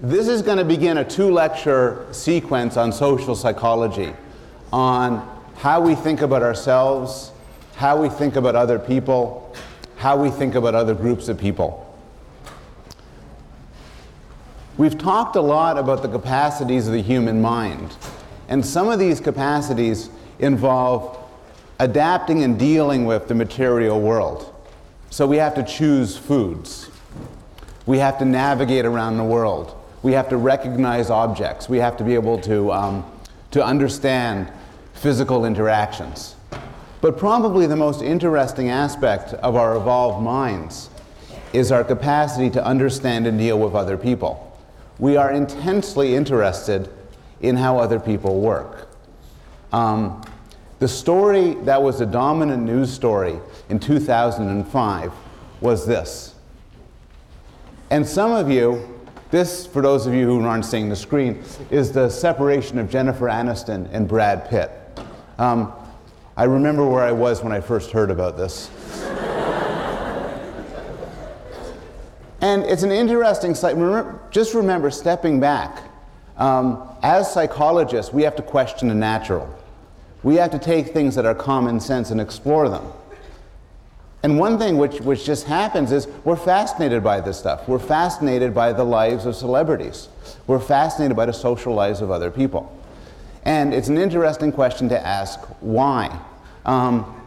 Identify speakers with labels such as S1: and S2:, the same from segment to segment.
S1: This is going to begin a two lecture sequence on social psychology, on how we think about ourselves, how we think about other people, how we think about other groups of people. We've talked a lot about the capacities of the human mind, and some of these capacities involve adapting and dealing with the material world. So we have to choose foods. We have to navigate around the world. We have to recognize objects. We have to be able to, um, to understand physical interactions. But probably the most interesting aspect of our evolved minds is our capacity to understand and deal with other people. We are intensely interested in how other people work. Um, the story that was a dominant news story in 2005 was this. And some of you, this, for those of you who aren't seeing the screen, is the separation of Jennifer Aniston and Brad Pitt. Um, I remember where I was when I first heard about this. and it's an interesting sight. Just remember stepping back. Um, as psychologists, we have to question the natural. We have to take things that are common sense and explore them. And one thing which, which just happens is we're fascinated by this stuff. We're fascinated by the lives of celebrities. We're fascinated by the social lives of other people. And it's an interesting question to ask why. Um,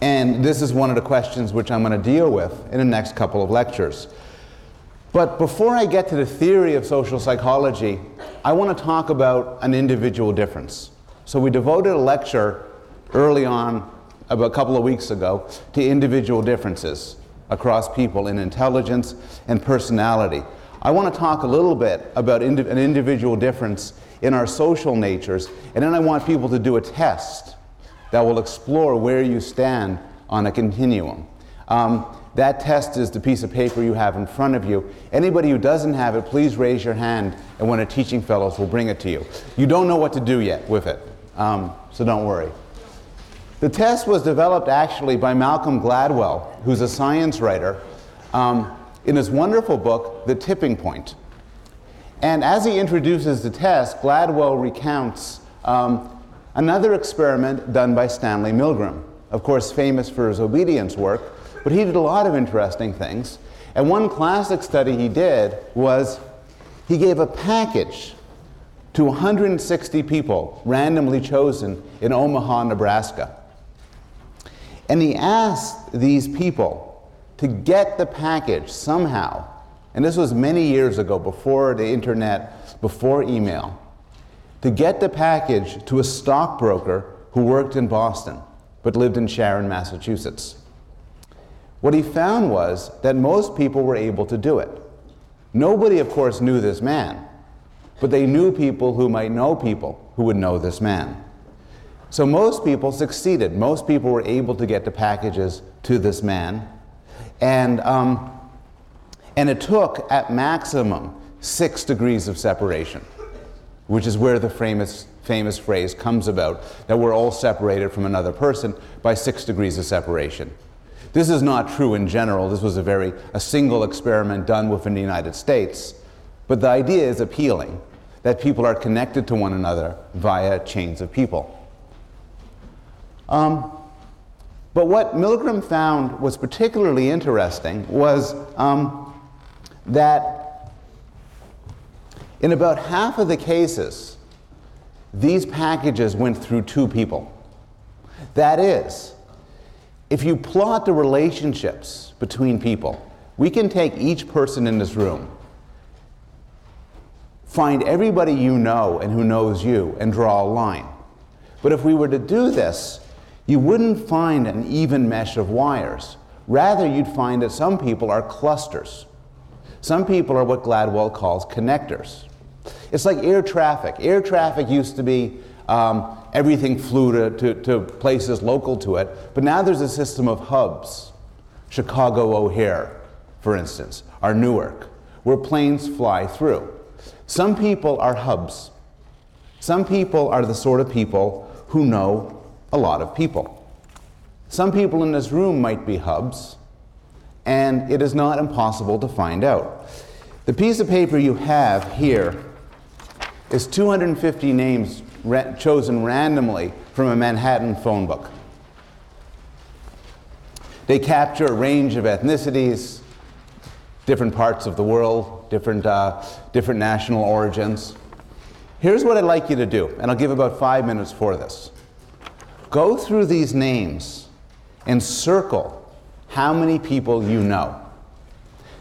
S1: and this is one of the questions which I'm going to deal with in the next couple of lectures. But before I get to the theory of social psychology, I want to talk about an individual difference. So we devoted a lecture early on, a couple of weeks ago, to individual differences across people in intelligence and personality. I want to talk a little bit about indi- an individual difference in our social natures, and then I want people to do a test that will explore where you stand on a continuum. Um, that test is the piece of paper you have in front of you. Anybody who doesn't have it, please raise your hand, and one of the teaching fellows will bring it to you. You don't know what to do yet with it, um, so don't worry. The test was developed actually by Malcolm Gladwell, who's a science writer, um, in his wonderful book, The Tipping Point. And as he introduces the test, Gladwell recounts um, another experiment done by Stanley Milgram, of course, famous for his obedience work, but he did a lot of interesting things. And one classic study he did was he gave a package to 160 people randomly chosen in Omaha, Nebraska. And he asked these people to get the package somehow and this was many years ago, before the internet, before email, to get the package to a stockbroker who worked in Boston but lived in Sharon, Massachusetts. What he found was that most people were able to do it. Nobody, of course, knew this man, but they knew people who might know people who would know this man. So most people succeeded. Most people were able to get the packages to this man. And um, and it took, at maximum, six degrees of separation, which is where the famous, famous phrase comes about that we're all separated from another person by six degrees of separation. This is not true in general. This was a very a single experiment done within the United States. But the idea is appealing that people are connected to one another via chains of people. Um, but what Milgram found was particularly interesting was um, that in about half of the cases, these packages went through two people. That is, if you plot the relationships between people, we can take each person in this room, find everybody you know and who knows you, and draw a line. But if we were to do this, you wouldn't find an even mesh of wires. Rather, you'd find that some people are clusters. Some people are what Gladwell calls connectors. It's like air traffic. Air traffic used to be um, everything flew to, to, to, places local to it, but now there's a system of hubs. Chicago O'Hare, for instance, or Newark, where planes fly through. Some people are hubs. Some people are the sort of people who know a lot of people. Some people in this room might be hubs and it is not impossible to find out. The piece of paper you have here is 250 names chosen randomly from a Manhattan phone book. They capture a range of ethnicities, different parts of the world, different, uh, different national origins. Here's what I'd like you to do, and I'll give about five minutes for this. Go through these names and circle how many people you know.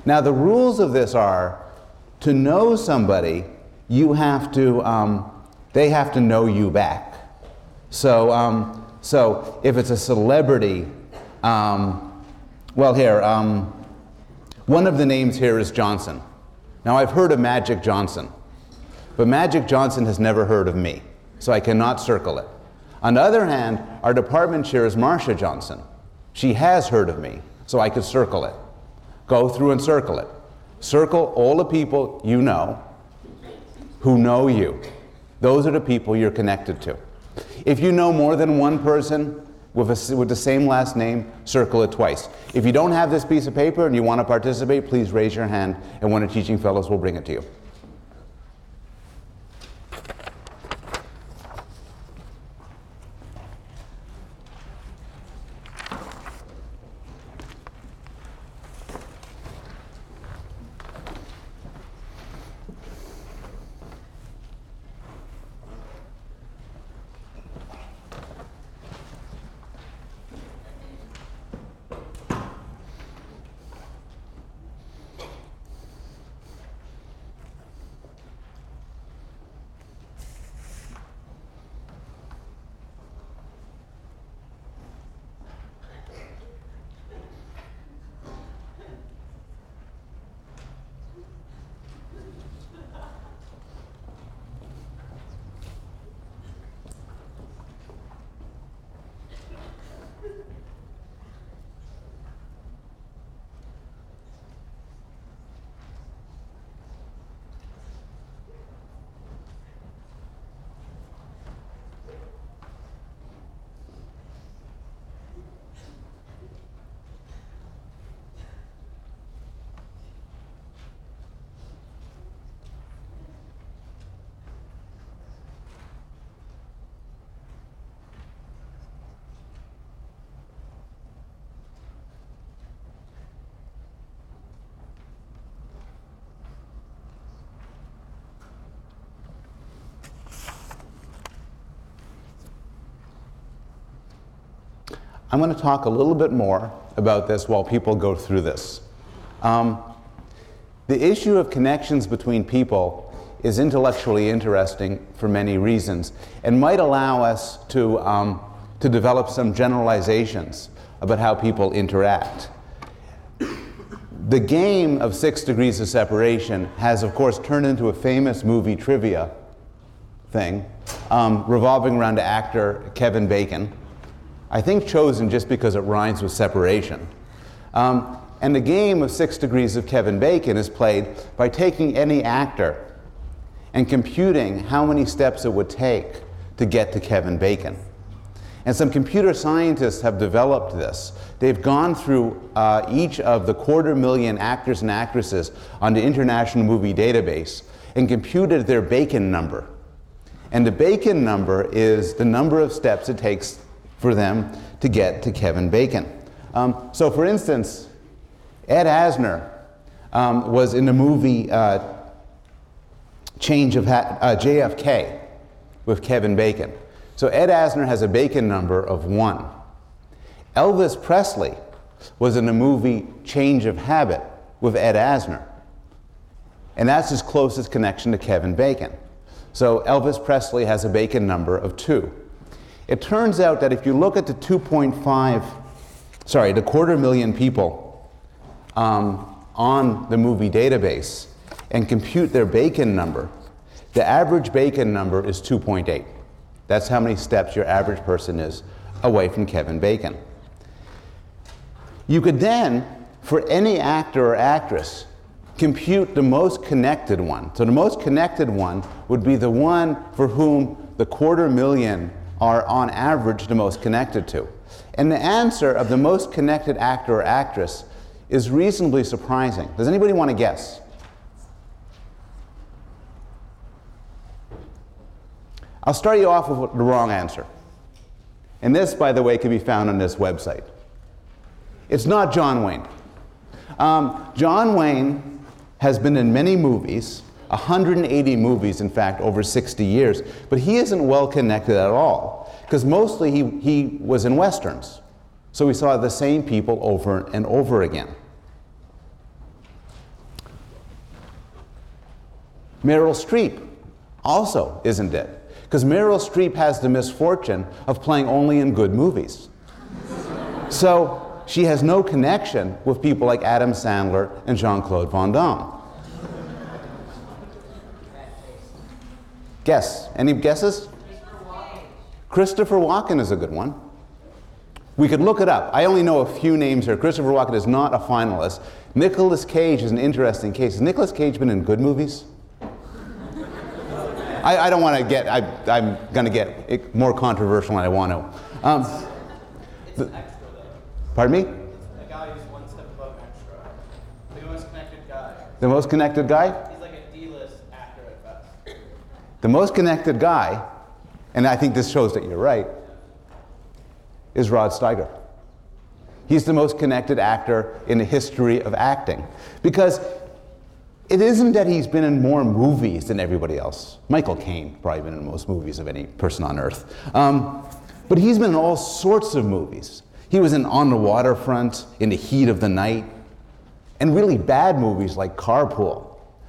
S1: Now, the rules of this are to know somebody, you have to, um, they have to know you back. So, um, so if it's a celebrity, um, well, here, um, one of the names here is Johnson. Now, I've heard of Magic Johnson, but Magic Johnson has never heard of me, so I cannot circle it. On the other hand, our department chair is Marcia Johnson. She has heard of me, so I could circle it. Go through and circle it. Circle all the people you know who know you. Those are the people you're connected to. If you know more than one person with, a, with the same last name, circle it twice. If you don't have this piece of paper and you want to participate, please raise your hand and one of the teaching fellows will bring it to you. I'm going to talk a little bit more about this while people go through this. Um, the issue of connections between people is intellectually interesting for many reasons and might allow us to, um, to develop some generalizations about how people interact. The game of six degrees of separation has, of course, turned into a famous movie trivia thing um, revolving around actor Kevin Bacon. I think chosen just because it rhymes with separation. Um, and the game of six degrees of Kevin Bacon is played by taking any actor and computing how many steps it would take to get to Kevin Bacon. And some computer scientists have developed this. They've gone through uh, each of the quarter million actors and actresses on the International Movie Database and computed their Bacon number. And the Bacon number is the number of steps it takes for them to get to Kevin Bacon. Um, so, for instance, Ed Asner um, was in the movie uh, Change of ha- uh, JFK with Kevin Bacon. So, Ed Asner has a Bacon number of one. Elvis Presley was in the movie Change of Habit with Ed Asner. And that's his closest connection to Kevin Bacon. So Elvis Presley has a Bacon number of two. It turns out that if you look at the 2.5, sorry, the quarter million people um, on the movie database and compute their Bacon number, the average Bacon number is 2.8. That's how many steps your average person is away from Kevin Bacon. You could then, for any actor or actress, compute the most connected one. So the most connected one would be the one for whom the quarter million are on average the most connected to. And the answer of the most connected actor or actress is reasonably surprising. Does anybody want to guess? I'll start you off with the wrong answer. And this, by the way, can be found on this website. It's not John Wayne. Um, John Wayne has been in many movies 180 movies, in fact, over 60 years, but he isn't well connected at all because mostly he, he was in westerns. So we saw the same people over and over again. Meryl Streep also isn't it, because Meryl Streep has the misfortune of playing only in good movies. so she has no connection with people like Adam Sandler and Jean Claude Van Damme. Guess. Any guesses? Christopher Walken is a good one. We could look it up. I only know a few names here. Christopher Walken is not a finalist. Nicolas Cage is an interesting case. Has Nicolas Cage been in good movies? I, I, don't want to get, I, am going to get more controversial than I want to. Um, the, pardon me?
S2: A guy who's one step above extra. The most connected guy.
S1: The most connected guy?
S2: He's like a D-list actor at best.
S1: The most connected guy, and I think this shows that you're right, is Rod Steiger. He's the most connected actor in the history of acting. Because it isn't that he's been in more movies than everybody else. Michael Caine probably been in most movies of any person on earth. Um, but he's been in all sorts of movies. He was in On the Waterfront, In the Heat of the Night, and really bad movies like Carpool.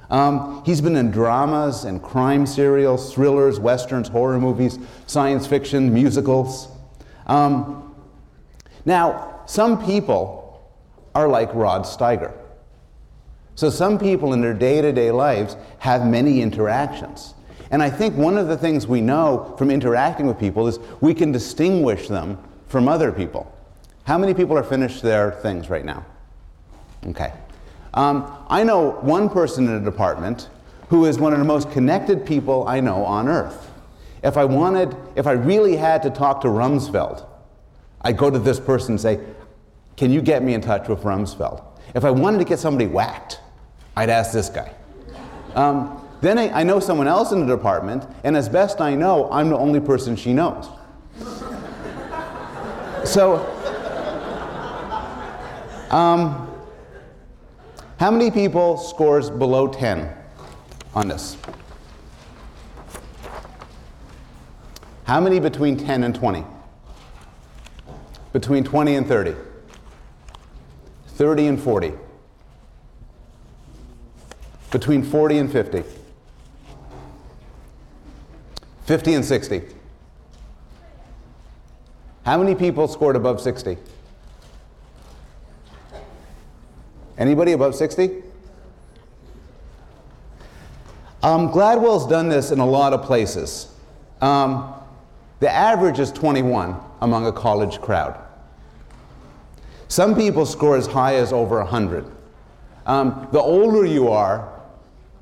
S1: Um, he's been in dramas and crime serials, thrillers, westerns, horror movies, science fiction, musicals. Um, now, some people are like Rod Steiger. So some people in their day to day lives have many interactions. And I think one of the things we know from interacting with people is we can distinguish them from other people. How many people are finished their things right now? Okay. Um, I know one person in a department who is one of the most connected people I know on earth. If I wanted, if I really had to talk to Rumsfeld, I'd go to this person and say, Can you get me in touch with Rumsfeld? If I wanted to get somebody whacked, I'd ask this guy. Um, then I, I know someone else in the department, and as best I know, I'm the only person she knows. so, um, how many people scores below 10 on this? How many between 10 and 20? Between 20 and 30? 30 and 40? Between 40 and 50? 50 and 60? How many people scored above 60? Anybody above 60? Um, Gladwell's done this in a lot of places. Um, the average is 21 among a college crowd. Some people score as high as over 100. Um, the older you are,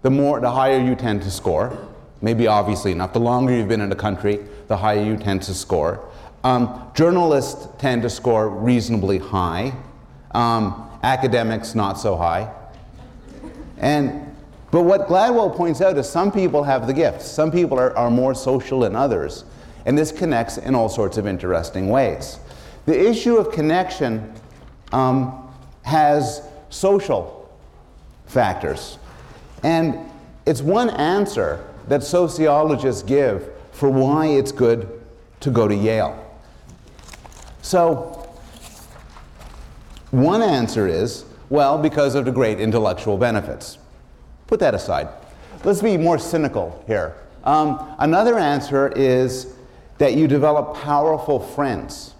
S1: the more, the higher you tend to score. Maybe obviously enough. The longer you've been in a country, the higher you tend to score. Um, journalists tend to score reasonably high. Um, academics not so high. And, but what Gladwell points out is some people have the gift. Some people are, are more social than others. And this connects in all sorts of interesting ways. The issue of connection um, has social factors. And it's one answer that sociologists give for why it's good to go to Yale. So, one answer is, well, because of the great intellectual benefits. Put that aside. Let's be more cynical here. Um, another answer is that you develop powerful friends.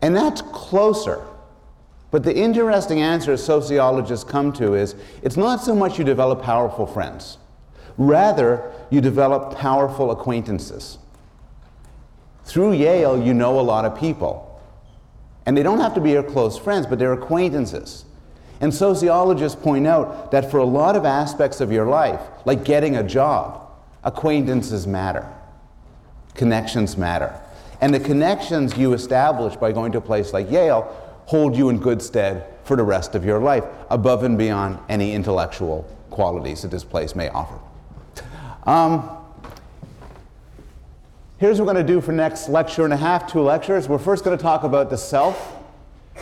S1: And that's closer. But the interesting answer sociologists come to is it's not so much you develop powerful friends, rather, you develop powerful acquaintances. Through Yale, you know a lot of people. And they don't have to be your close friends, but they're acquaintances. And sociologists point out that for a lot of aspects of your life, like getting a job, acquaintances matter, connections matter. And the connections you establish by going to a place like Yale hold you in good stead for the rest of your life, above and beyond any intellectual qualities that this place may offer. Um, here's what we're going to do for next lecture and a half, two lectures. We're first going to talk about the self,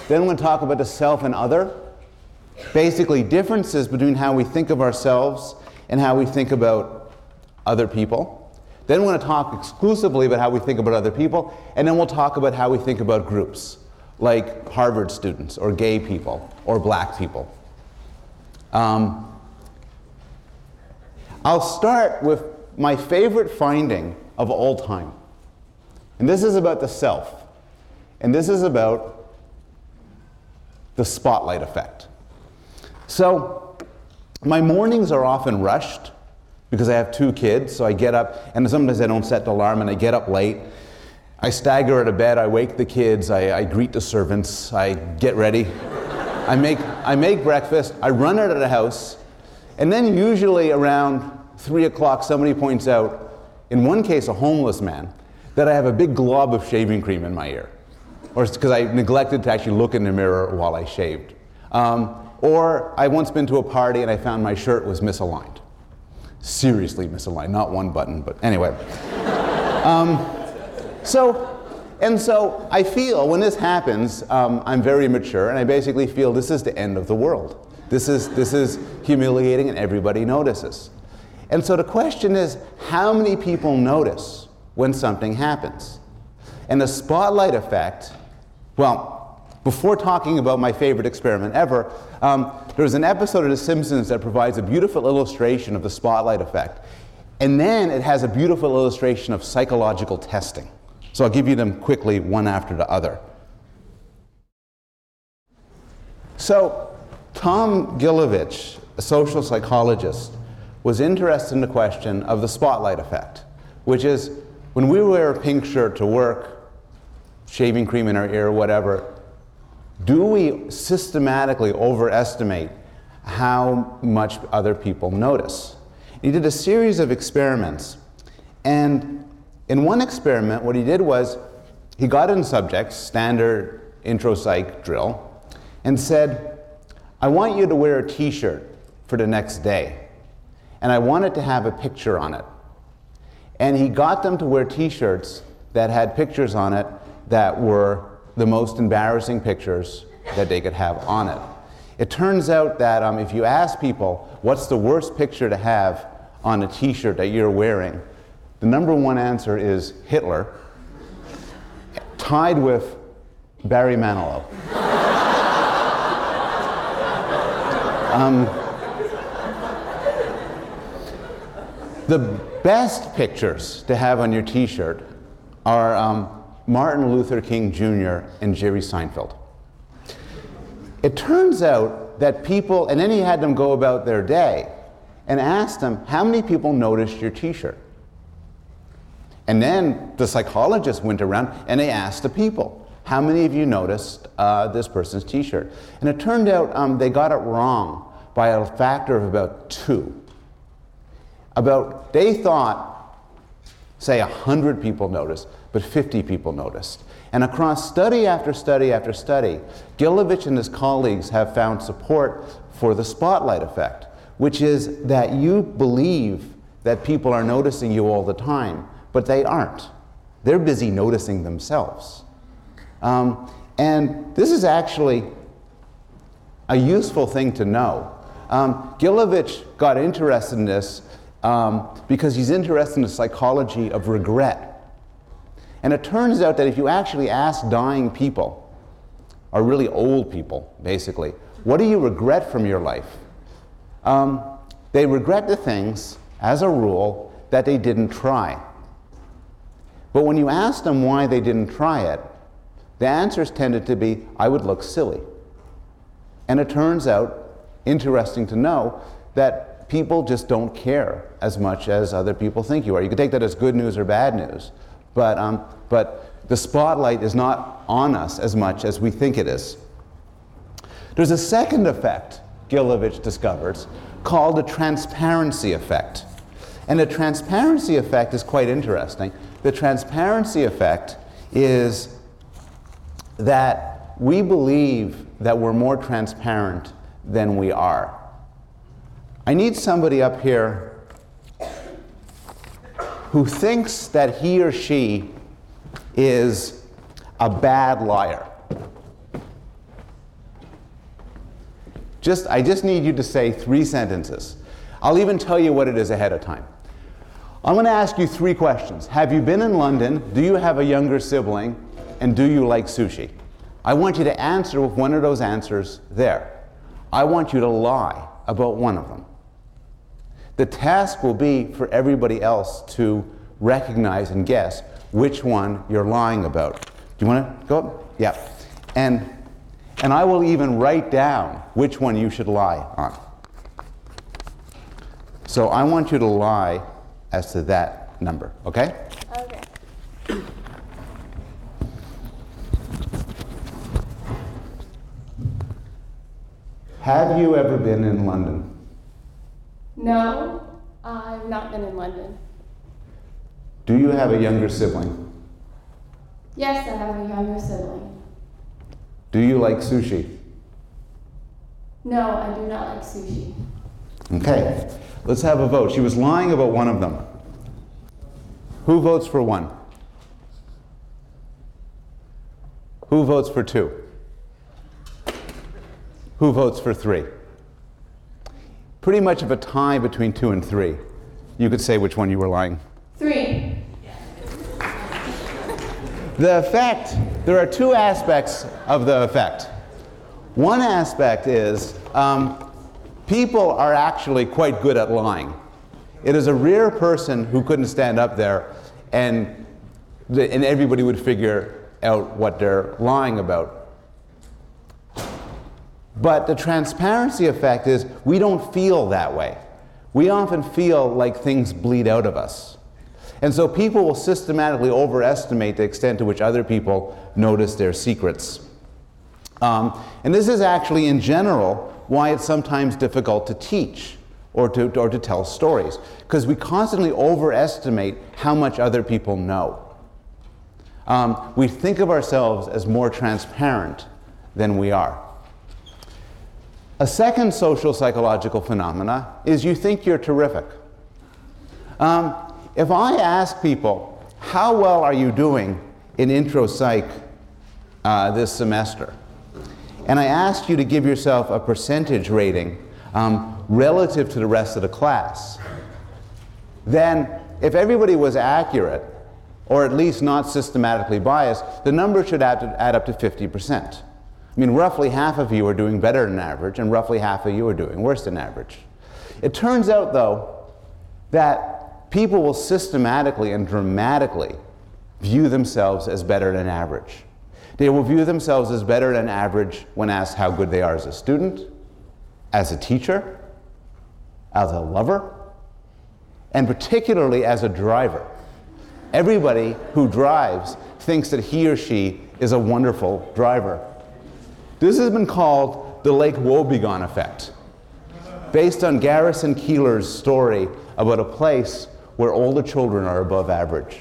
S1: then we're going to talk about the self and other. Basically, differences between how we think of ourselves and how we think about other people. Then we're going to talk exclusively about how we think about other people, and then we'll talk about how we think about groups, like Harvard students, or gay people, or black people. Um, I'll start with my favorite finding of all time. And this is about the self. And this is about the spotlight effect. So, my mornings are often rushed because I have two kids, so I get up, and sometimes I don't set the alarm, and I get up late. I stagger out of bed, I wake the kids, I, I greet the servants, I get ready. I make, I make breakfast, I run out of the house, and then usually around three o'clock, somebody points out, in one case, a homeless man, that I have a big glob of shaving cream in my ear. Or because I neglected to actually look in the mirror while I shaved. Um, or I once been to a party and I found my shirt was misaligned. Seriously misaligned, not one button, but anyway. um, so, and so I feel when this happens, um, I'm very mature and I basically feel this is the end of the world. This is, this is humiliating and everybody notices. And so the question is how many people notice when something happens? And the spotlight effect, well, before talking about my favorite experiment ever, um, there's an episode of The Simpsons that provides a beautiful illustration of the spotlight effect. And then it has a beautiful illustration of psychological testing. So I'll give you them quickly, one after the other. So, Tom Gilovich, a social psychologist, was interested in the question of the spotlight effect, which is when we wear a pink shirt to work, shaving cream in our ear, whatever, do we systematically overestimate how much other people notice? He did a series of experiments, and in one experiment, what he did was he got in subjects, standard intro psych drill, and said, I want you to wear a t shirt for the next day, and I wanted to have a picture on it. And he got them to wear t shirts that had pictures on it that were the most embarrassing pictures that they could have on it. It turns out that um, if you ask people what's the worst picture to have on a t shirt that you're wearing, the number one answer is Hitler, tied with Barry Manilow. um, the best pictures to have on your t shirt are um, Martin Luther King Jr. and Jerry Seinfeld. It turns out that people, and then he had them go about their day and asked them, How many people noticed your t shirt? And then the psychologists went around and they asked the people, How many of you noticed uh, this person's t shirt? And it turned out um, they got it wrong by a factor of about two. About, they thought, say, 100 people noticed but 50 people noticed. And across study after study after study, Gilovich and his colleagues have found support for the spotlight effect, which is that you believe that people are noticing you all the time, but they aren't. They're busy noticing themselves. Um, and this is actually a useful thing to know. Um, Gilovich got interested in this um, because he's interested in the psychology of regret and it turns out that if you actually ask dying people, or really old people, basically, what do you regret from your life? Um, they regret the things, as a rule, that they didn't try. But when you ask them why they didn't try it, the answers tended to be, I would look silly. And it turns out, interesting to know, that people just don't care as much as other people think you are. You can take that as good news or bad news. But, um, but the spotlight is not on us as much as we think it is. There's a second effect Gilovich discovers called the transparency effect. And the transparency effect is quite interesting. The transparency effect is that we believe that we're more transparent than we are. I need somebody up here who thinks that he or she is a bad liar. Just, I just need you to say three sentences. I'll even tell you what it is ahead of time. I'm going to ask you three questions. Have you been in London? Do you have a younger sibling? And do you like sushi? I want you to answer with one of those answers there. I want you to lie about one of them. The task will be for everybody else to recognize and guess which one you're lying about. Do you want to go? Up? Yeah. And, and I will even write down which one you should lie on. So I want you to lie as to that number, okay?
S3: Okay.
S1: Have you ever been in London?
S3: No, I've not been in London.
S1: Do you have a younger sibling?
S3: Yes, I have a younger sibling.
S1: Do you like sushi?
S3: No, I do not like sushi.
S1: Okay, let's have a vote. She was lying about one of them. Who votes for one? Who votes for two? Who votes for three? Pretty much of a tie between two and three. You could say which one you were lying.
S3: Three.
S1: The effect, there are two aspects of the effect. One aspect is um, people are actually quite good at lying. It is a rare person who couldn't stand up there and, and everybody would figure out what they're lying about. But the transparency effect is we don't feel that way. We often feel like things bleed out of us. And so people will systematically overestimate the extent to which other people notice their secrets. Um, and this is actually, in general, why it's sometimes difficult to teach or to, or to tell stories, because we constantly overestimate how much other people know. Um, we think of ourselves as more transparent than we are. A second social psychological phenomena is you think you're terrific. Um, if I ask people, how well are you doing in intro psych uh, this semester? And I ask you to give yourself a percentage rating um, relative to the rest of the class, then if everybody was accurate, or at least not systematically biased, the number should add, add up to 50%. I mean, roughly half of you are doing better than average, and roughly half of you are doing worse than average. It turns out, though, that people will systematically and dramatically view themselves as better than average. They will view themselves as better than average when asked how good they are as a student, as a teacher, as a lover, and particularly as a driver. Everybody who drives thinks that he or she is a wonderful driver. This has been called the Lake Wobegon effect, based on Garrison Keillor's story about a place where older children are above average.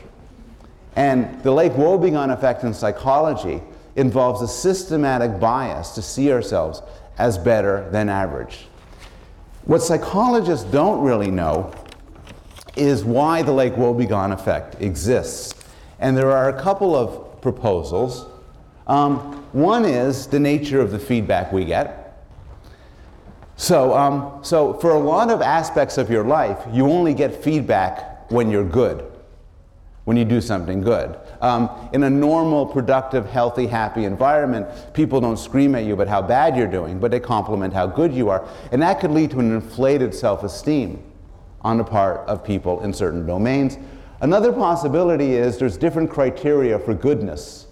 S1: And the Lake Wobegon effect in psychology involves a systematic bias to see ourselves as better than average. What psychologists don't really know is why the Lake Wobegon effect exists. And there are a couple of proposals. Um, one is the nature of the feedback we get. So, um, so for a lot of aspects of your life, you only get feedback when you're good, when you do something good. Um, in a normal, productive, healthy, happy environment, people don't scream at you about how bad you're doing, but they compliment how good you are. And that could lead to an inflated self esteem on the part of people in certain domains. Another possibility is there's different criteria for goodness.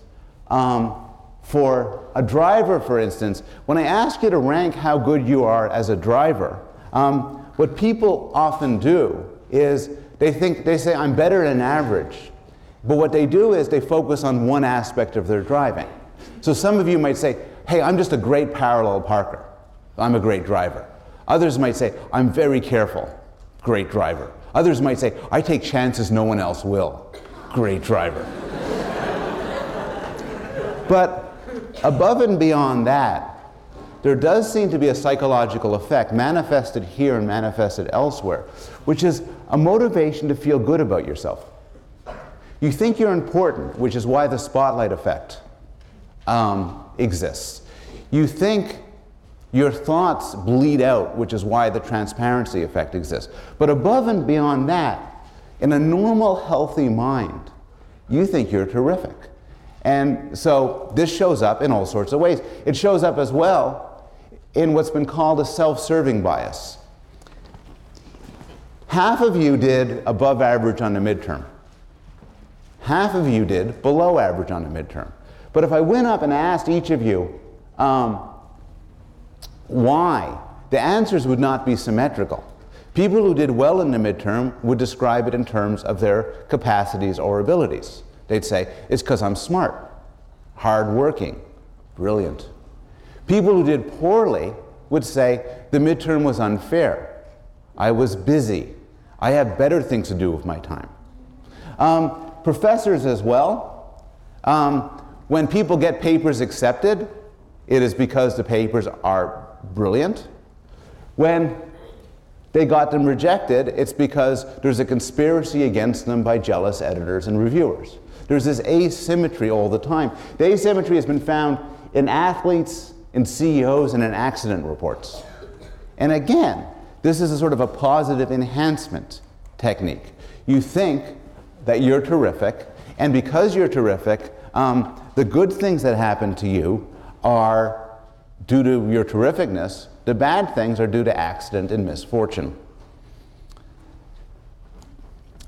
S1: Um, for a driver, for instance, when I ask you to rank how good you are as a driver, um, what people often do is they think they say I'm better than average, but what they do is they focus on one aspect of their driving. So some of you might say, "Hey, I'm just a great parallel parker. I'm a great driver." Others might say, "I'm very careful. Great driver." Others might say, "I take chances no one else will. Great driver." but above and beyond that, there does seem to be a psychological effect manifested here and manifested elsewhere, which is a motivation to feel good about yourself. You think you're important, which is why the spotlight effect um, exists. You think your thoughts bleed out, which is why the transparency effect exists. But above and beyond that, in a normal, healthy mind, you think you're terrific. And so this shows up in all sorts of ways. It shows up as well in what's been called a self serving bias. Half of you did above average on the midterm, half of you did below average on the midterm. But if I went up and asked each of you, um, why? The answers would not be symmetrical. People who did well in the midterm would describe it in terms of their capacities or abilities. They'd say, it's because I'm smart, hardworking, brilliant. People who did poorly would say, the midterm was unfair. I was busy. I have better things to do with my time. Um, professors as well. Um, when people get papers accepted, it is because the papers are brilliant. When they got them rejected, it's because there's a conspiracy against them by jealous editors and reviewers. There's this asymmetry all the time. The asymmetry has been found in athletes, in CEOs, and in accident reports. And again, this is a sort of a positive enhancement technique. You think that you're terrific, and because you're terrific, um, the good things that happen to you are due to your terrificness, the bad things are due to accident and misfortune.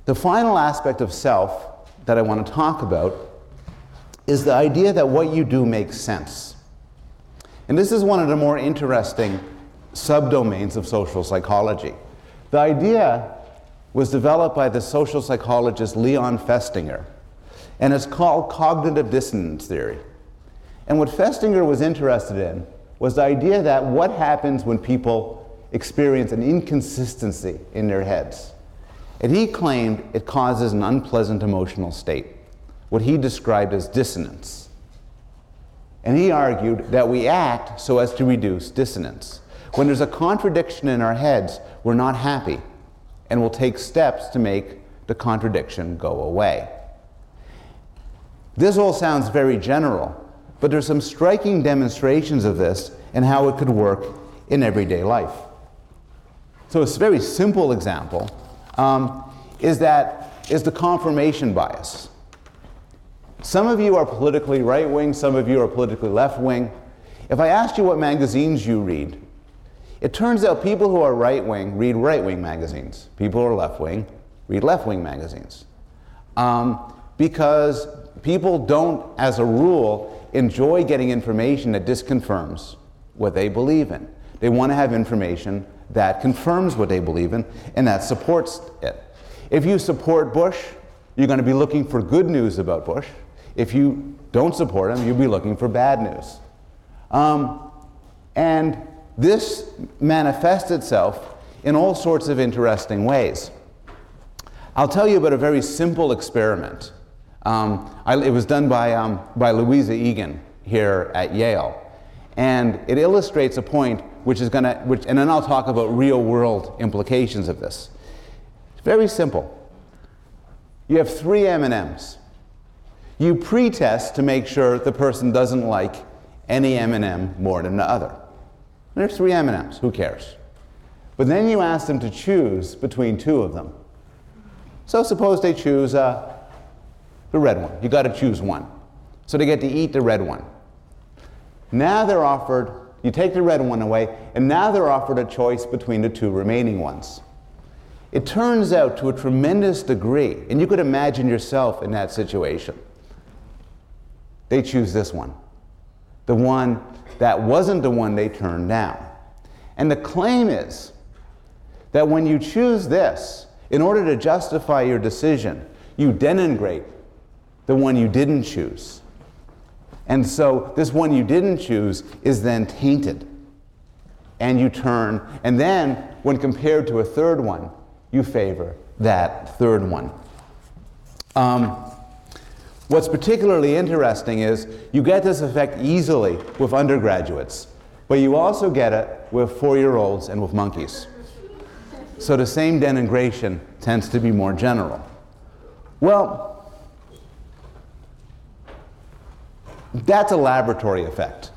S1: The final aspect of self that I want to talk about is the idea that what you do makes sense. And this is one of the more interesting subdomains of social psychology. The idea was developed by the social psychologist Leon Festinger, and it's called cognitive dissonance theory. And what Festinger was interested in was the idea that what happens when people experience an inconsistency in their heads. And he claimed it causes an unpleasant emotional state, what he described as dissonance. And he argued that we act so as to reduce dissonance. When there's a contradiction in our heads, we're not happy, and we'll take steps to make the contradiction go away. This all sounds very general, but there's some striking demonstrations of this and how it could work in everyday life. So a very simple example um, is that is the confirmation bias. Some of you are politically right wing, some of you are politically left wing. If I asked you what magazines you read, it turns out people who are right wing read right wing magazines. People who are left wing read left wing magazines. Um, because people don't, as a rule, enjoy getting information that disconfirms what they believe in. They want to have information that confirms what they believe in and that supports it. If you support Bush, you're going to be looking for good news about Bush. If you don't support him, you'll be looking for bad news. Um, and this manifests itself in all sorts of interesting ways. I'll tell you about a very simple experiment. Um, I, it was done by, um, by Louisa Egan here at Yale. And it illustrates a point which is going to, which, and then I'll talk about real world implications of this. It's very simple. You have three M&Ms. You pre-test to make sure the person doesn't like any M&M more than the other. There's three M&Ms, who cares? But then you ask them to choose between two of them. So suppose they choose uh, the red one. You got to choose one. So they get to eat the red one. Now they're offered, you take the red one away, and now they're offered a choice between the two remaining ones. It turns out to a tremendous degree, and you could imagine yourself in that situation. They choose this one, the one that wasn't the one they turned down. And the claim is that when you choose this, in order to justify your decision, you denigrate the one you didn't choose. And so this one you didn't choose is then tainted. And you turn, and then when compared to a third one, you favor that third one. Um, what's particularly interesting is you get this effect easily with undergraduates But you also get it with four year olds and with monkeys. So the same denigration tends to be more general. Well, that's a laboratory effect.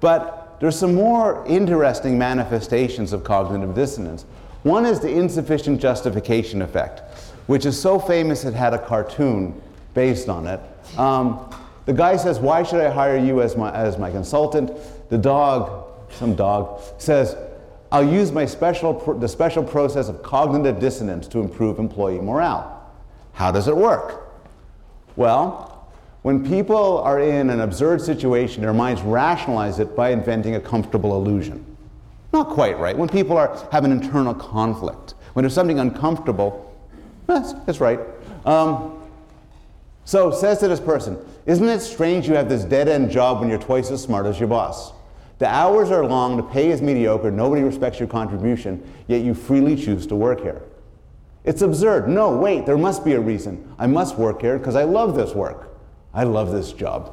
S1: But there's some more interesting manifestations of cognitive dissonance. One is the insufficient justification effect, which is so famous it had a cartoon based on it. Um, the guy says, Why should I hire you as my, as my consultant? The dog, some dog, says, I'll use my special, the special process of cognitive dissonance to improve employee morale. How does it work? Well, when people are in an absurd situation, their minds rationalize it by inventing a comfortable illusion. Not quite right. When people are, have an internal conflict, when there's something uncomfortable, that's, that's right. Um, so says to this person, Isn't it strange you have this dead end job when you're twice as smart as your boss? The hours are long, the pay is mediocre, nobody respects your contribution, yet you freely choose to work here. It's absurd. No, wait, there must be a reason. I must work here because I love this work. I love this job.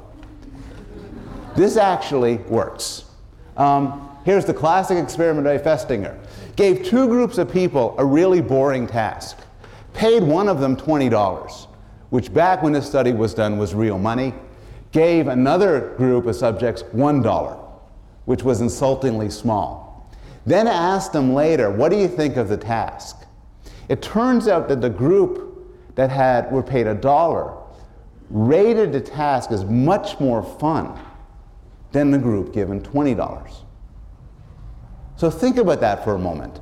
S1: this actually works. Um, here's the classic experiment by Festinger. Gave two groups of people a really boring task, paid one of them $20, which back when this study was done was real money, gave another group of subjects $1 which was insultingly small. Then asked them later, What do you think of the task? It turns out that the group that had were paid a dollar rated the task as much more fun than the group given $20. So think about that for a moment.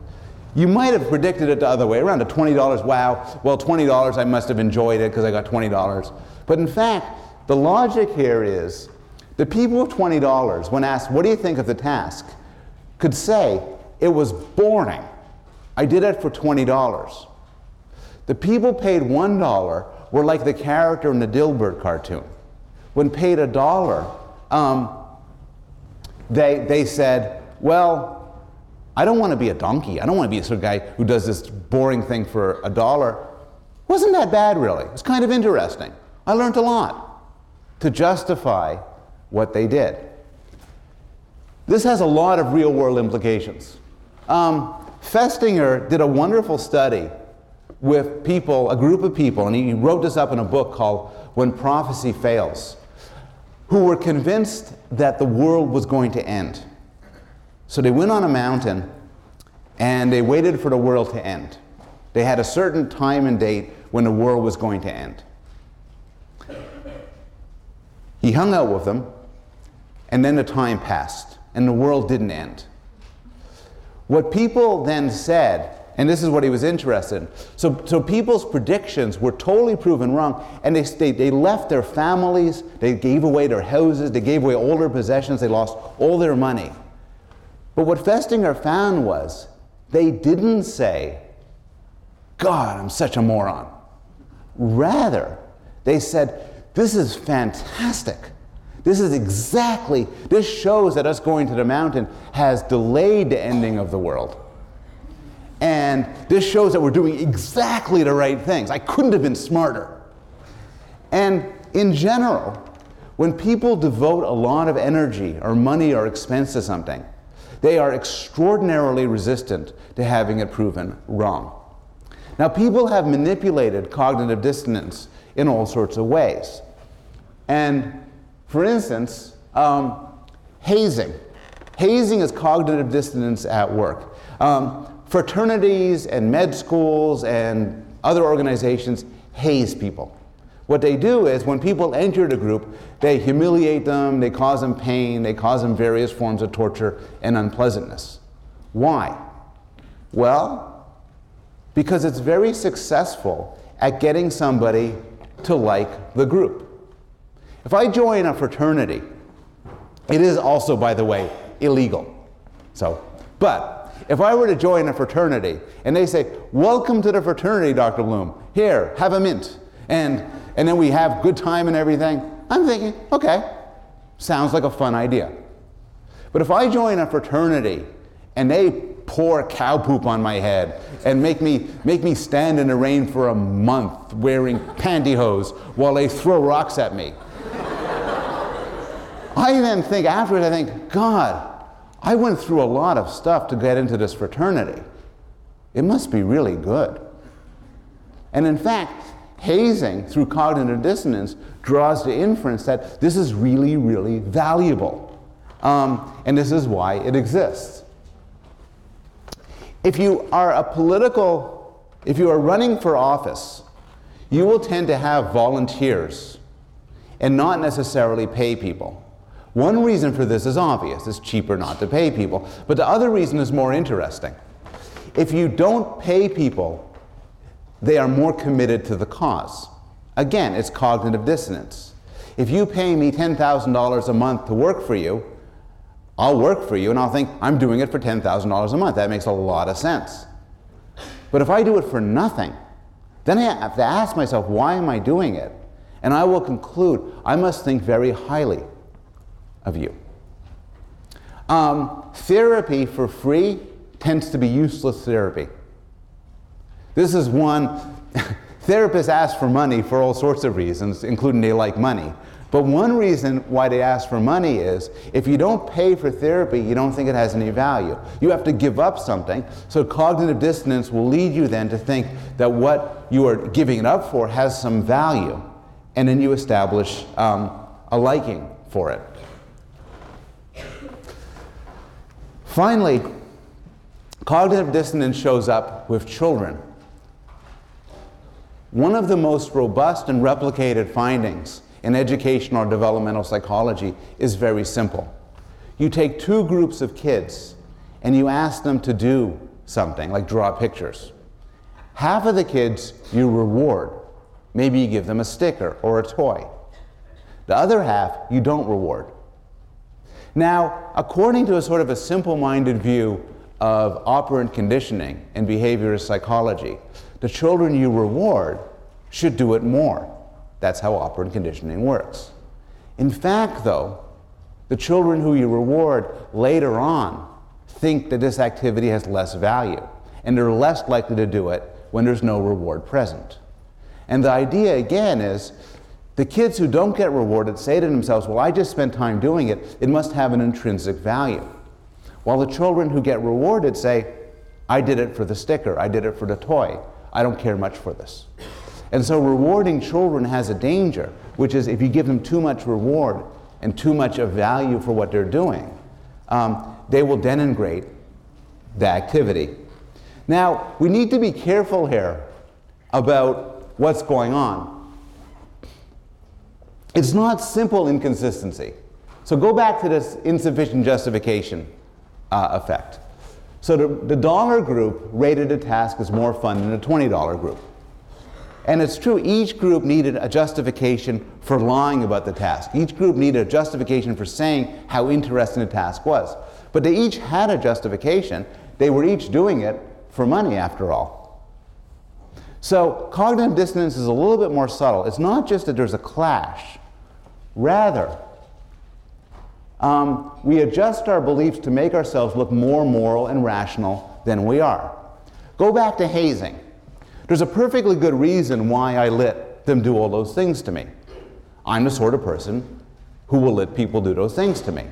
S1: You might have predicted it the other way around. The $20, wow, well, $20, I must have enjoyed it because I got $20. But in fact, the logic here is the people with $20, when asked, What do you think of the task? could say, It was boring. I did it for $20. The people paid $1 were like the character in the Dilbert cartoon. When paid a dollar, um, they, they said, Well, I don't want to be a donkey. I don't want to be a sort of guy who does this boring thing for a dollar. Wasn't that bad, really? It was kind of interesting. I learned a lot to justify what they did. This has a lot of real world implications. Um, Festinger did a wonderful study with people, a group of people, and he wrote this up in a book called When Prophecy Fails, who were convinced that the world was going to end. So they went on a mountain and they waited for the world to end. They had a certain time and date when the world was going to end. He hung out with them and then the time passed, and the world didn't end. What people then said, and this is what he was interested in. So, so people's predictions were totally proven wrong, and they, they, they left their families, they gave away their houses, they gave away all their possessions, they lost all their money. But what Festinger found was they didn't say, God, I'm such a moron. Rather, they said, This is fantastic. This is exactly, this shows that us going to the mountain has delayed the ending of the world. And this shows that we're doing exactly the right things. I couldn't have been smarter. And in general, when people devote a lot of energy or money or expense to something, they are extraordinarily resistant to having it proven wrong. Now, people have manipulated cognitive dissonance in all sorts of ways. And for instance, um, hazing. Hazing is cognitive dissonance at work. Um, fraternities and med schools and other organizations haze people. What they do is when people enter the group, they humiliate them, they cause them pain, they cause them various forms of torture and unpleasantness. Why? Well, because it's very successful at getting somebody to like the group. If I join a fraternity, it is also, by the way, illegal. So, but if I were to join a fraternity and they say, Welcome to the fraternity, Dr. Bloom, here, have a mint, and, and then we have good time and everything, I'm thinking, okay, sounds like a fun idea. But if I join a fraternity and they pour cow poop on my head and make me, make me stand in the rain for a month wearing pantyhose while they throw rocks at me, I then think afterwards, I think, God, I went through a lot of stuff to get into this fraternity. It must be really good. And in fact, hazing through cognitive dissonance draws the inference that this is really, really valuable. Um, and this is why it exists. If you are a political, if you are running for office, you will tend to have volunteers and not necessarily pay people. One reason for this is obvious it's cheaper not to pay people. But the other reason is more interesting. If you don't pay people, they are more committed to the cause. Again, it's cognitive dissonance. If you pay me $10,000 a month to work for you, I'll work for you and I'll think, I'm doing it for $10,000 a month. That makes a lot of sense. But if I do it for nothing, then I have to ask myself, why am I doing it? And I will conclude, I must think very highly of you. Um, therapy for free tends to be useless therapy. This is one, therapists ask for money for all sorts of reasons, including they like money. But one reason why they ask for money is if you don't pay for therapy, you don't think it has any value. You have to give up something. So cognitive dissonance will lead you then to think that what you are giving it up for has some value. And then you establish um, a liking for it. Finally, cognitive dissonance shows up with children. One of the most robust and replicated findings in educational or developmental psychology is very simple. You take two groups of kids and you ask them to do something, like draw pictures. Half of the kids you reward. Maybe you give them a sticker or a toy. The other half you don't reward. Now, according to a sort of a simple minded view of operant conditioning and behaviorist psychology, the children you reward should do it more. That's how operant conditioning works. In fact, though, the children who you reward later on think that this activity has less value, and they're less likely to do it when there's no reward present. And the idea, again, is the kids who don't get rewarded say to themselves, Well, I just spent time doing it, it must have an intrinsic value. While the children who get rewarded say, I did it for the sticker, I did it for the toy, I don't care much for this. And so rewarding children has a danger, which is if you give them too much reward and too much of value for what they're doing, um, they will denigrate the activity. Now, we need to be careful here about what's going on. It's not simple inconsistency. So go back to this insufficient justification uh, effect. So the, the dollar group rated a task as more fun than a $20 group. And it's true, each group needed a justification for lying about the task. Each group needed a justification for saying how interesting the task was. But they each had a justification. They were each doing it for money, after all. So cognitive dissonance is a little bit more subtle. It's not just that there's a clash, rather, um, we adjust our beliefs to make ourselves look more moral and rational than we are. Go back to hazing. There's a perfectly good reason why I let them do all those things to me. I'm the sort of person who will let people do those things to me.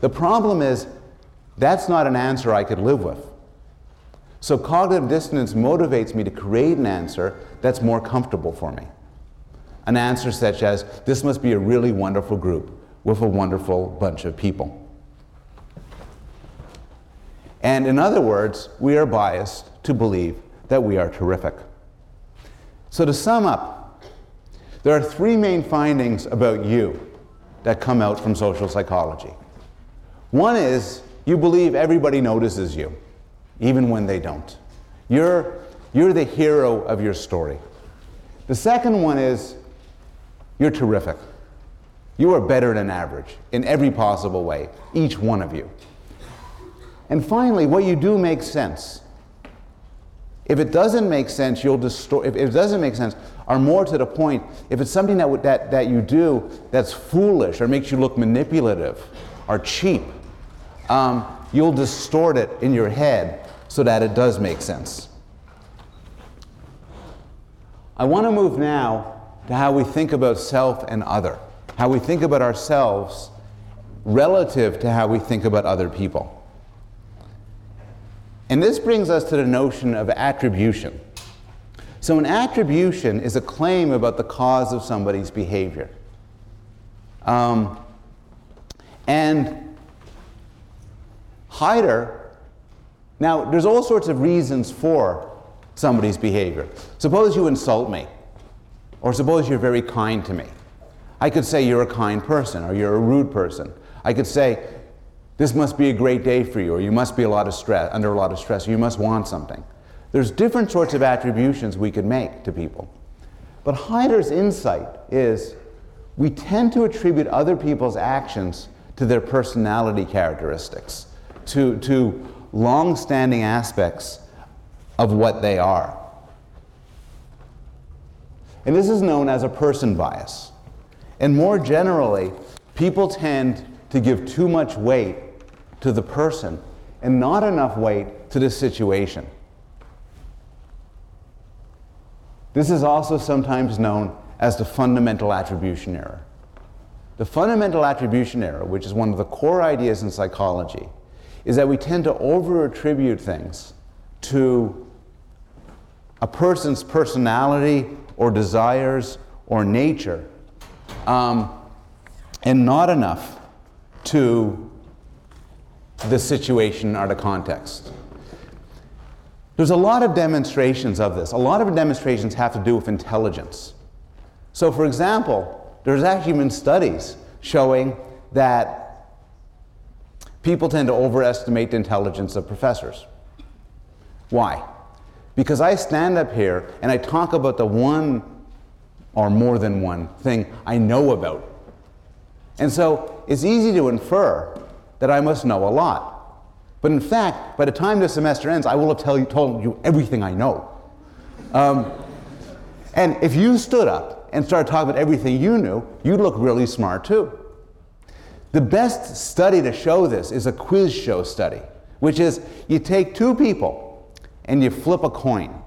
S1: The problem is, that's not an answer I could live with. So cognitive dissonance motivates me to create an answer that's more comfortable for me. An answer such as, this must be a really wonderful group with a wonderful bunch of people. And in other words, we are biased to believe that we are terrific. So, to sum up, there are three main findings about you that come out from social psychology. One is you believe everybody notices you, even when they don't. You're, you're the hero of your story. The second one is you're terrific. You are better than average in every possible way, each one of you. And finally, what you do makes sense. If it doesn't make sense, you'll distort. If it doesn't make sense, or more to the point, if it's something that, that, that you do that's foolish or makes you look manipulative or cheap, um, you'll distort it in your head so that it does make sense. I want to move now to how we think about self and other, how we think about ourselves relative to how we think about other people. And this brings us to the notion of attribution. So, an attribution is a claim about the cause of somebody's behavior. Um, and Heider, now there's all sorts of reasons for somebody's behavior. Suppose you insult me, or suppose you're very kind to me. I could say you're a kind person, or you're a rude person. I could say, this must be a great day for you, or you must be a lot of stress, under a lot of stress, or you must want something. There's different sorts of attributions we could make to people. But Heider's insight is we tend to attribute other people's actions to their personality characteristics, to, to long standing aspects of what they are. And this is known as a person bias. And more generally, people tend to give too much weight to the person and not enough weight to the situation. This is also sometimes known as the fundamental attribution error. The fundamental attribution error, which is one of the core ideas in psychology, is that we tend to over attribute things to a person's personality or desires or nature, um, and not enough to the situation or the context. There's a lot of demonstrations of this. A lot of demonstrations have to do with intelligence. So, for example, there's actually been studies showing that people tend to overestimate the intelligence of professors. Why? Because I stand up here and I talk about the one or more than one thing I know about. And so it's easy to infer that I must know a lot. But in fact, by the time this semester ends, I will have tell you, told you everything I know. Um, and if you stood up and started talking about everything you knew, you'd look really smart too. The best study to show this is a quiz show study, which is you take two people and you flip a coin,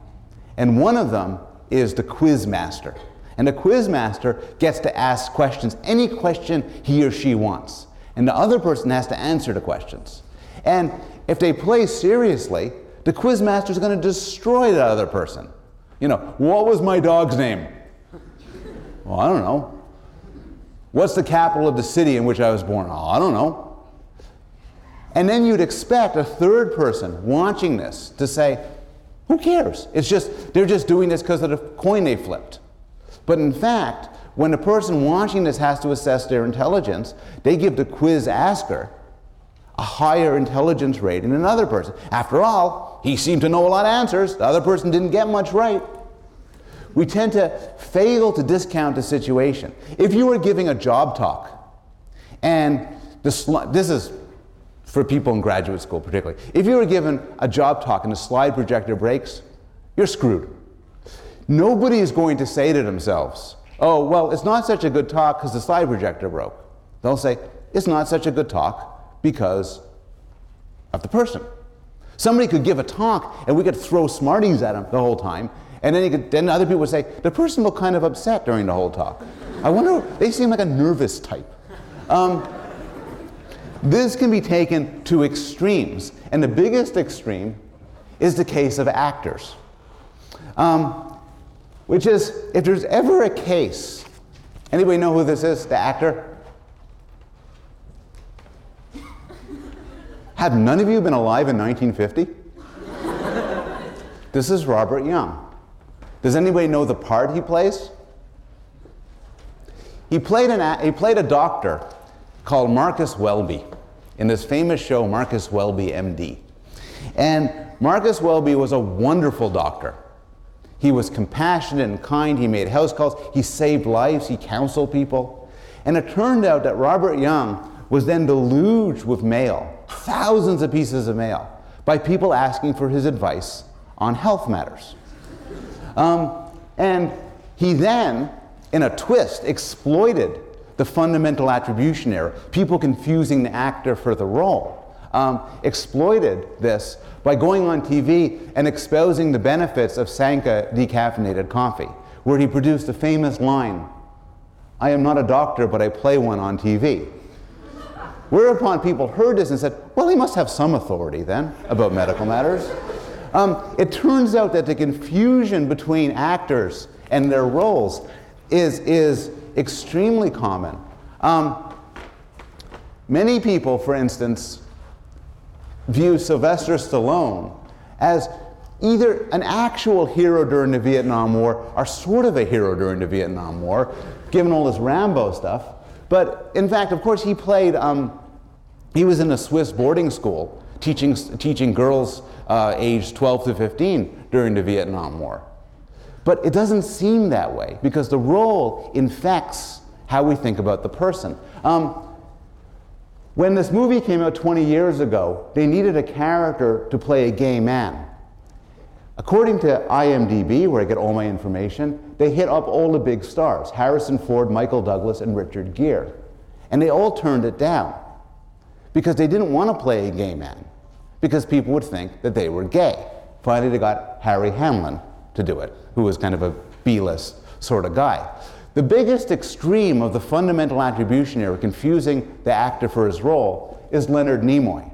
S1: and one of them is the quiz master. And the quiz master gets to ask questions, any question he or she wants. And the other person has to answer the questions. And if they play seriously, the quiz master is going to destroy that other person. You know, what was my dog's name? Well, I don't know. What's the capital of the city in which I was born? Oh, I don't know. And then you'd expect a third person watching this to say, who cares? It's just, they're just doing this because of the coin they flipped. But in fact, when the person watching this has to assess their intelligence, they give the quiz asker a higher intelligence rate than another person. After all, he seemed to know a lot of answers, the other person didn't get much right. We tend to fail to discount the situation. If you were giving a job talk, and this, this is for people in graduate school particularly, if you were given a job talk and the slide projector breaks, you're screwed. Nobody is going to say to themselves, oh, well, it's not such a good talk because the slide projector broke. They'll say, it's not such a good talk because of the person. Somebody could give a talk and we could throw smarties at him the whole time, and then, could, then other people would say, the person looked kind of upset during the whole talk. I wonder, they seem like a nervous type. Um, this can be taken to extremes, and the biggest extreme is the case of actors. Um, which is, if there's ever a case, anybody know who this is, the actor? Have none of you been alive in 1950? this is Robert Young. Does anybody know the part he plays? He played, an, he played a doctor called Marcus Welby in this famous show, Marcus Welby, MD. And Marcus Welby was a wonderful doctor. He was compassionate and kind. He made house calls. He saved lives. He counseled people. And it turned out that Robert Young was then deluged with mail, thousands of pieces of mail, by people asking for his advice on health matters. Um, and he then, in a twist, exploited the fundamental attribution error, people confusing the actor for the role, um, exploited this by going on TV and exposing the benefits of Sanka decaffeinated coffee, where he produced the famous line I am not a doctor, but I play one on TV Whereupon people heard this and said, well, he must have some authority then about medical matters. Um, it turns out that the confusion between actors and their roles is, is extremely common. Um, many people, for instance, view Sylvester Stallone as either an actual hero during the Vietnam War or sort of a hero during the Vietnam War, given all this Rambo stuff. But in fact, of course, he played, um, he was in a Swiss boarding school teaching, teaching girls uh, aged 12 to 15 during the Vietnam War. But it doesn't seem that way because the role infects how we think about the person. Um, when this movie came out 20 years ago, they needed a character to play a gay man. According to IMDb, where I get all my information, they hit up all the big stars Harrison Ford, Michael Douglas, and Richard Gere. And they all turned it down because they didn't want to play a gay man because people would think that they were gay. Finally, they got Harry Hamlin to do it, who was kind of a B list sort of guy. The biggest extreme of the fundamental attribution error, confusing the actor for his role, is Leonard Nimoy,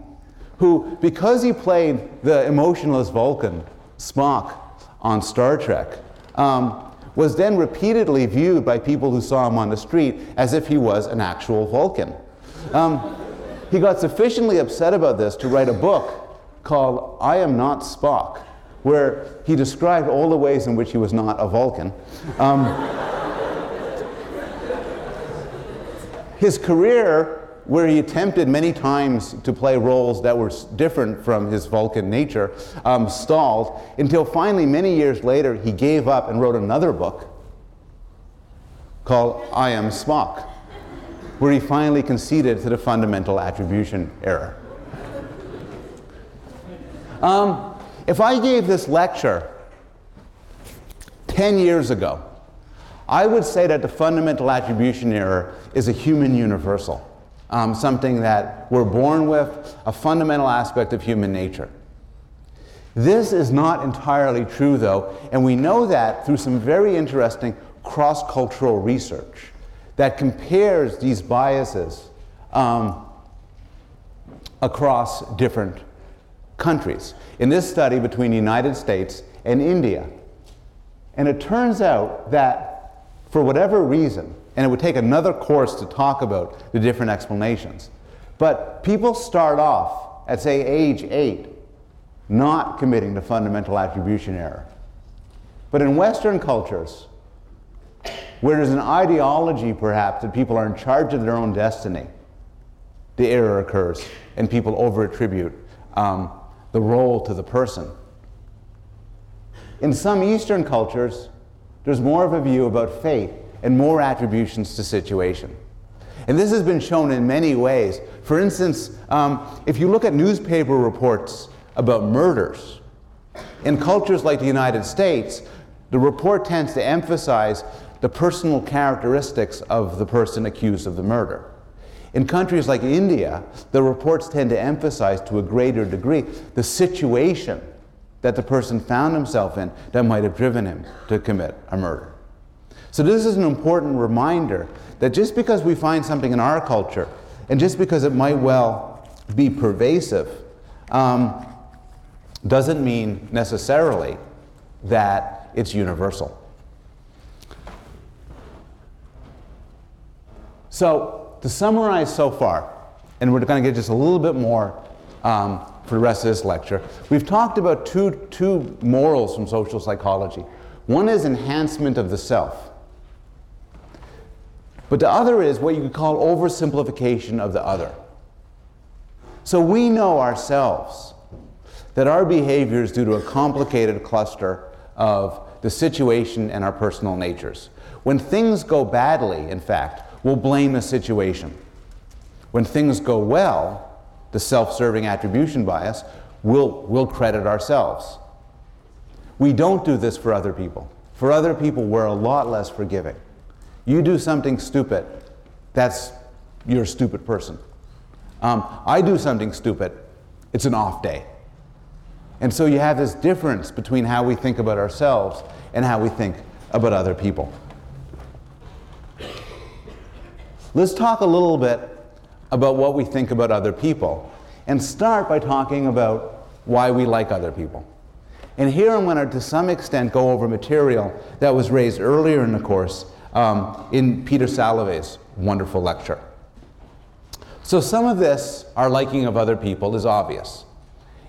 S1: who, because he played the emotionless Vulcan, Spock, on Star Trek, um, was then repeatedly viewed by people who saw him on the street as if he was an actual Vulcan. Um, he got sufficiently upset about this to write a book called I Am Not Spock, where he described all the ways in which he was not a Vulcan. Um, his career, where he attempted many times to play roles that were different from his Vulcan nature, um, stalled until finally, many years later, he gave up and wrote another book called I Am Spock, where he finally conceded to the fundamental attribution error. Um, if I gave this lecture 10 years ago, I would say that the fundamental attribution error is a human universal, um, something that we're born with, a fundamental aspect of human nature. This is not entirely true, though, and we know that through some very interesting cross cultural research that compares these biases um, across different countries. In this study between the United States and India. And it turns out that for whatever reason, and it would take another course to talk about the different explanations, but people start off at, say, age eight, not committing the fundamental attribution error. But in Western cultures, where there's an ideology perhaps that people are in charge of their own destiny, the error occurs and people over attribute um, the role to the person. In some Eastern cultures, there's more of a view about fate and more attributions to situation. And this has been shown in many ways. For instance, um, if you look at newspaper reports about murders, in cultures like the United States, the report tends to emphasize the personal characteristics of the person accused of the murder. In countries like India, the reports tend to emphasize to a greater degree the situation that the person found himself in that might have driven him to commit a murder. So, this is an important reminder that just because we find something in our culture, and just because it might well be pervasive, um, doesn't mean necessarily that it's universal. So, to summarize so far, and we're going to get just a little bit more um, for the rest of this lecture, we've talked about two, two morals from social psychology. One is enhancement of the self, but the other is what you could call oversimplification of the other. So we know ourselves that our behavior is due to a complicated cluster of the situation and our personal natures. When things go badly, in fact, we'll blame the situation. When things go well, the self serving attribution bias, we'll, we'll credit ourselves. We don't do this for other people. For other people, we're a lot less forgiving. You do something stupid, that's you're a stupid person. Um, I do something stupid, it's an off day. And so you have this difference between how we think about ourselves and how we think about other people. Let's talk a little bit about what we think about other people and start by talking about why we like other people. And here I'm going to, to some extent, go over material that was raised earlier in the course um, in Peter Salovey's wonderful lecture. So some of this, our liking of other people, is obvious.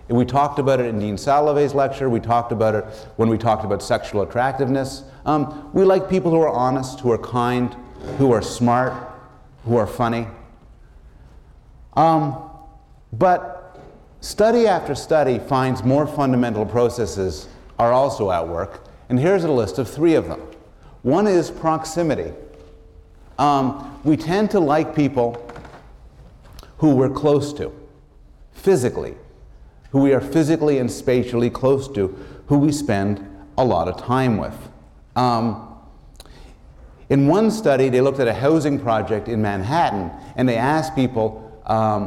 S1: We talked about it in Dean Salovey's lecture. We talked about it when we talked about sexual attractiveness. Um, we like people who are honest, who are kind, who are smart, who are funny. Um, but study after study finds more fundamental processes are also at work. And here's a list of three of them. One is proximity. Um, we tend to like people who we're close to, physically, who we are physically and spatially close to, who we spend a lot of time with. Um, in one study, they looked at a housing project in Manhattan and they asked people um,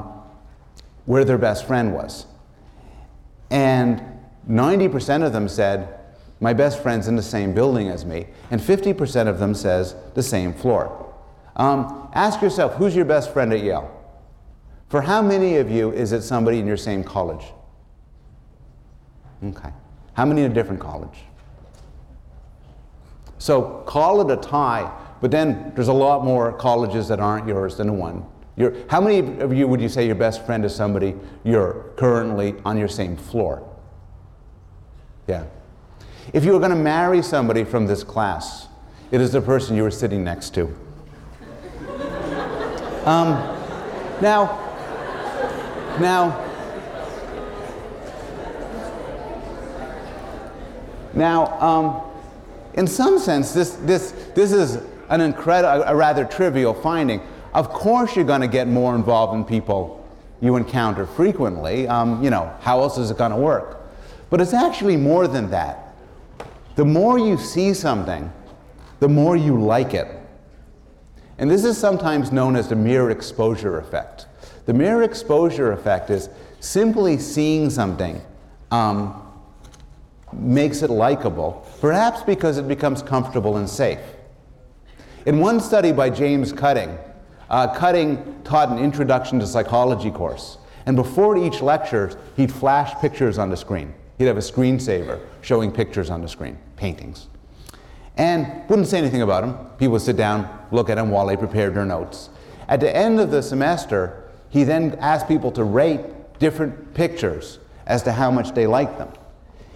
S1: where their best friend was. And 90% of them said, My best friend's in the same building as me. And 50% of them says the same floor. Um, ask yourself, who's your best friend at Yale? For how many of you is it somebody in your same college? Okay. How many in a different college? So call it a tie, but then there's a lot more colleges that aren't yours than one. You're, how many of you would you say your best friend is somebody you're currently on your same floor? Yeah. If you were going to marry somebody from this class, it is the person you were sitting next to. um, now, now, Now, um, in some sense, this, this, this is an incredible, a rather trivial finding. Of course, you're going to get more involved in people you encounter frequently. Um, you know, how else is it going to work? But it's actually more than that. The more you see something, the more you like it. And this is sometimes known as the mere exposure effect. The mere exposure effect is simply seeing something um, makes it likable, perhaps because it becomes comfortable and safe. In one study by James Cutting, uh, Cutting taught an introduction to psychology course, and before each lecture, he'd flash pictures on the screen. He'd have a screensaver showing pictures on the screen, paintings. And wouldn't say anything about them. People would sit down, look at them while they prepared their notes. At the end of the semester, he then asked people to rate different pictures as to how much they liked them.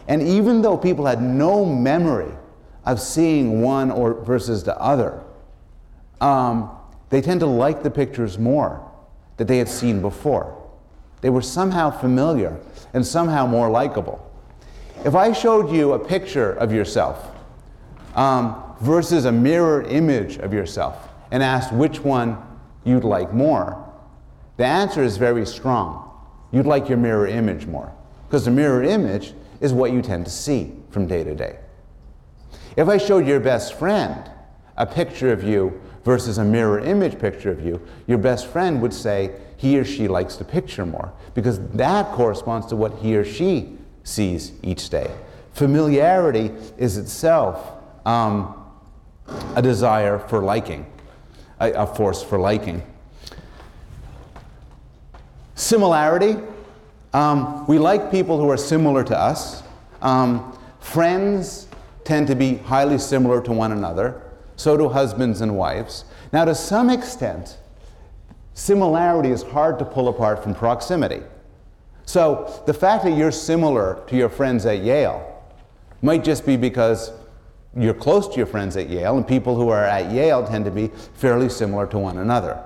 S1: And even though people had no memory of seeing one or versus the other, um, they tend to like the pictures more that they had seen before. They were somehow familiar and somehow more likable. If I showed you a picture of yourself um, versus a mirror image of yourself and asked which one you'd like more, the answer is very strong. You'd like your mirror image more because the mirror image is what you tend to see from day to day. If I showed your best friend a picture of you versus a mirror image picture of you, your best friend would say he or she likes the picture more because that corresponds to what he or she sees each day. Familiarity is itself um, a desire for liking, a, a force for liking. Similarity um, we like people who are similar to us. Um, friends tend to be highly similar to one another. So do husbands and wives. Now, to some extent, similarity is hard to pull apart from proximity. So, the fact that you're similar to your friends at Yale might just be because you're close to your friends at Yale, and people who are at Yale tend to be fairly similar to one another.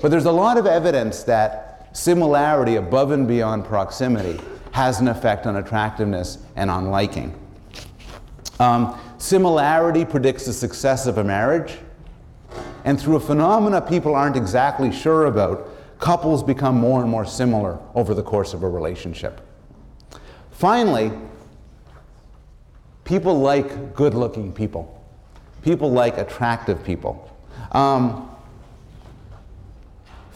S1: But there's a lot of evidence that similarity above and beyond proximity has an effect on attractiveness and on liking. Um, similarity predicts the success of a marriage, and through a phenomena people aren't exactly sure about, couples become more and more similar over the course of a relationship. Finally, people like good looking people. People like attractive people. Um,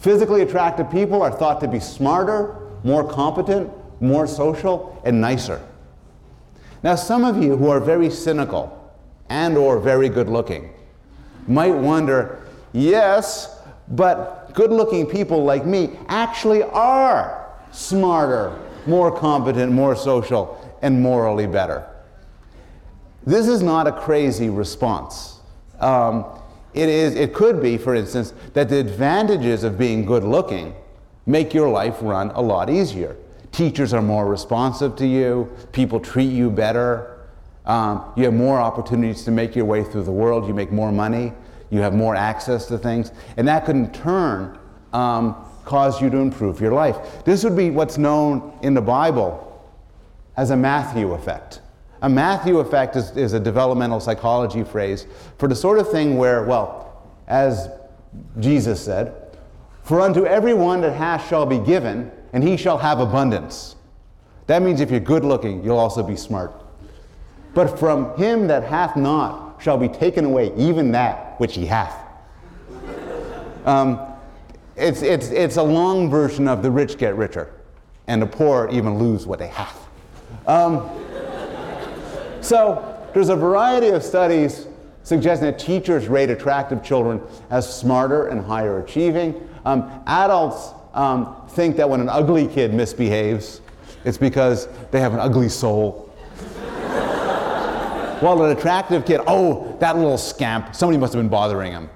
S1: Physically attractive people are thought to be smarter, more competent, more social, and nicer. Now, some of you who are very cynical and or very good looking might wonder, yes, but good looking people like me actually are smarter, more competent, more social, and morally better. This is not a crazy response. Um, it, is, it could be, for instance, that the advantages of being good looking make your life run a lot easier. Teachers are more responsive to you, people treat you better, um, you have more opportunities to make your way through the world, you make more money, you have more access to things, and that could in turn um, cause you to improve your life. This would be what's known in the Bible as a Matthew effect. A Matthew effect is, is a developmental psychology phrase for the sort of thing where, well, as Jesus said, for unto everyone that hath shall be given, and he shall have abundance. That means if you're good looking, you'll also be smart. But from him that hath not shall be taken away even that which he hath. Um, it's, it's, it's a long version of the rich get richer, and the poor even lose what they have. Um, so there's a variety of studies suggesting that teachers rate attractive children as smarter and higher achieving. Um, adults um, think that when an ugly kid misbehaves, it's because they have an ugly soul. While an attractive kid, oh, that little scamp, somebody must have been bothering him.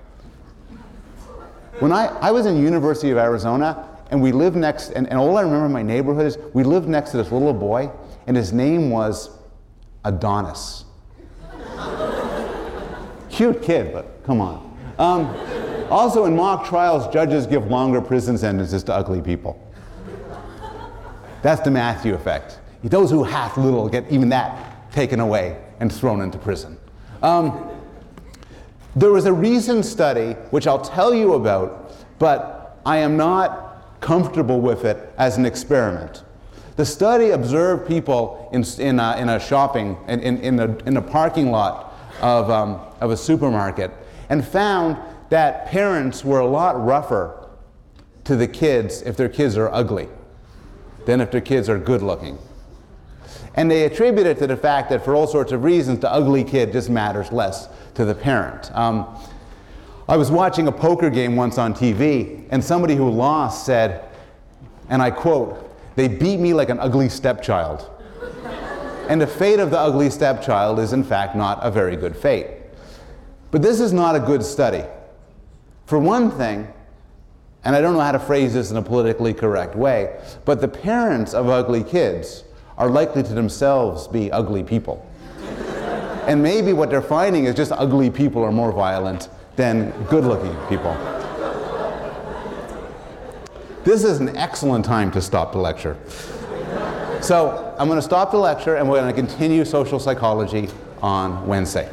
S1: When I, I was in University of Arizona, and we lived next, and, and all I remember in my neighborhood is we lived next to this little boy, and his name was Adonis. Cute kid, but come on. Um, also, in mock trials, judges give longer prison sentences to ugly people. That's the Matthew effect. Those who hath little get even that taken away and thrown into prison. Um, there was a recent study, which I'll tell you about, but I am not comfortable with it as an experiment. The study observed people in, in, a, in a shopping, in, in, in, a, in a parking lot of, um, of a supermarket, and found that parents were a lot rougher to the kids if their kids are ugly than if their kids are good looking. And they attribute it to the fact that for all sorts of reasons, the ugly kid just matters less to the parent. Um, I was watching a poker game once on TV, and somebody who lost said, and I quote, they beat me like an ugly stepchild. and the fate of the ugly stepchild is, in fact, not a very good fate. But this is not a good study. For one thing, and I don't know how to phrase this in a politically correct way, but the parents of ugly kids are likely to themselves be ugly people. and maybe what they're finding is just ugly people are more violent than good looking people. This is an excellent time to stop the lecture. So I'm going to stop the lecture and we're going to continue social psychology on Wednesday.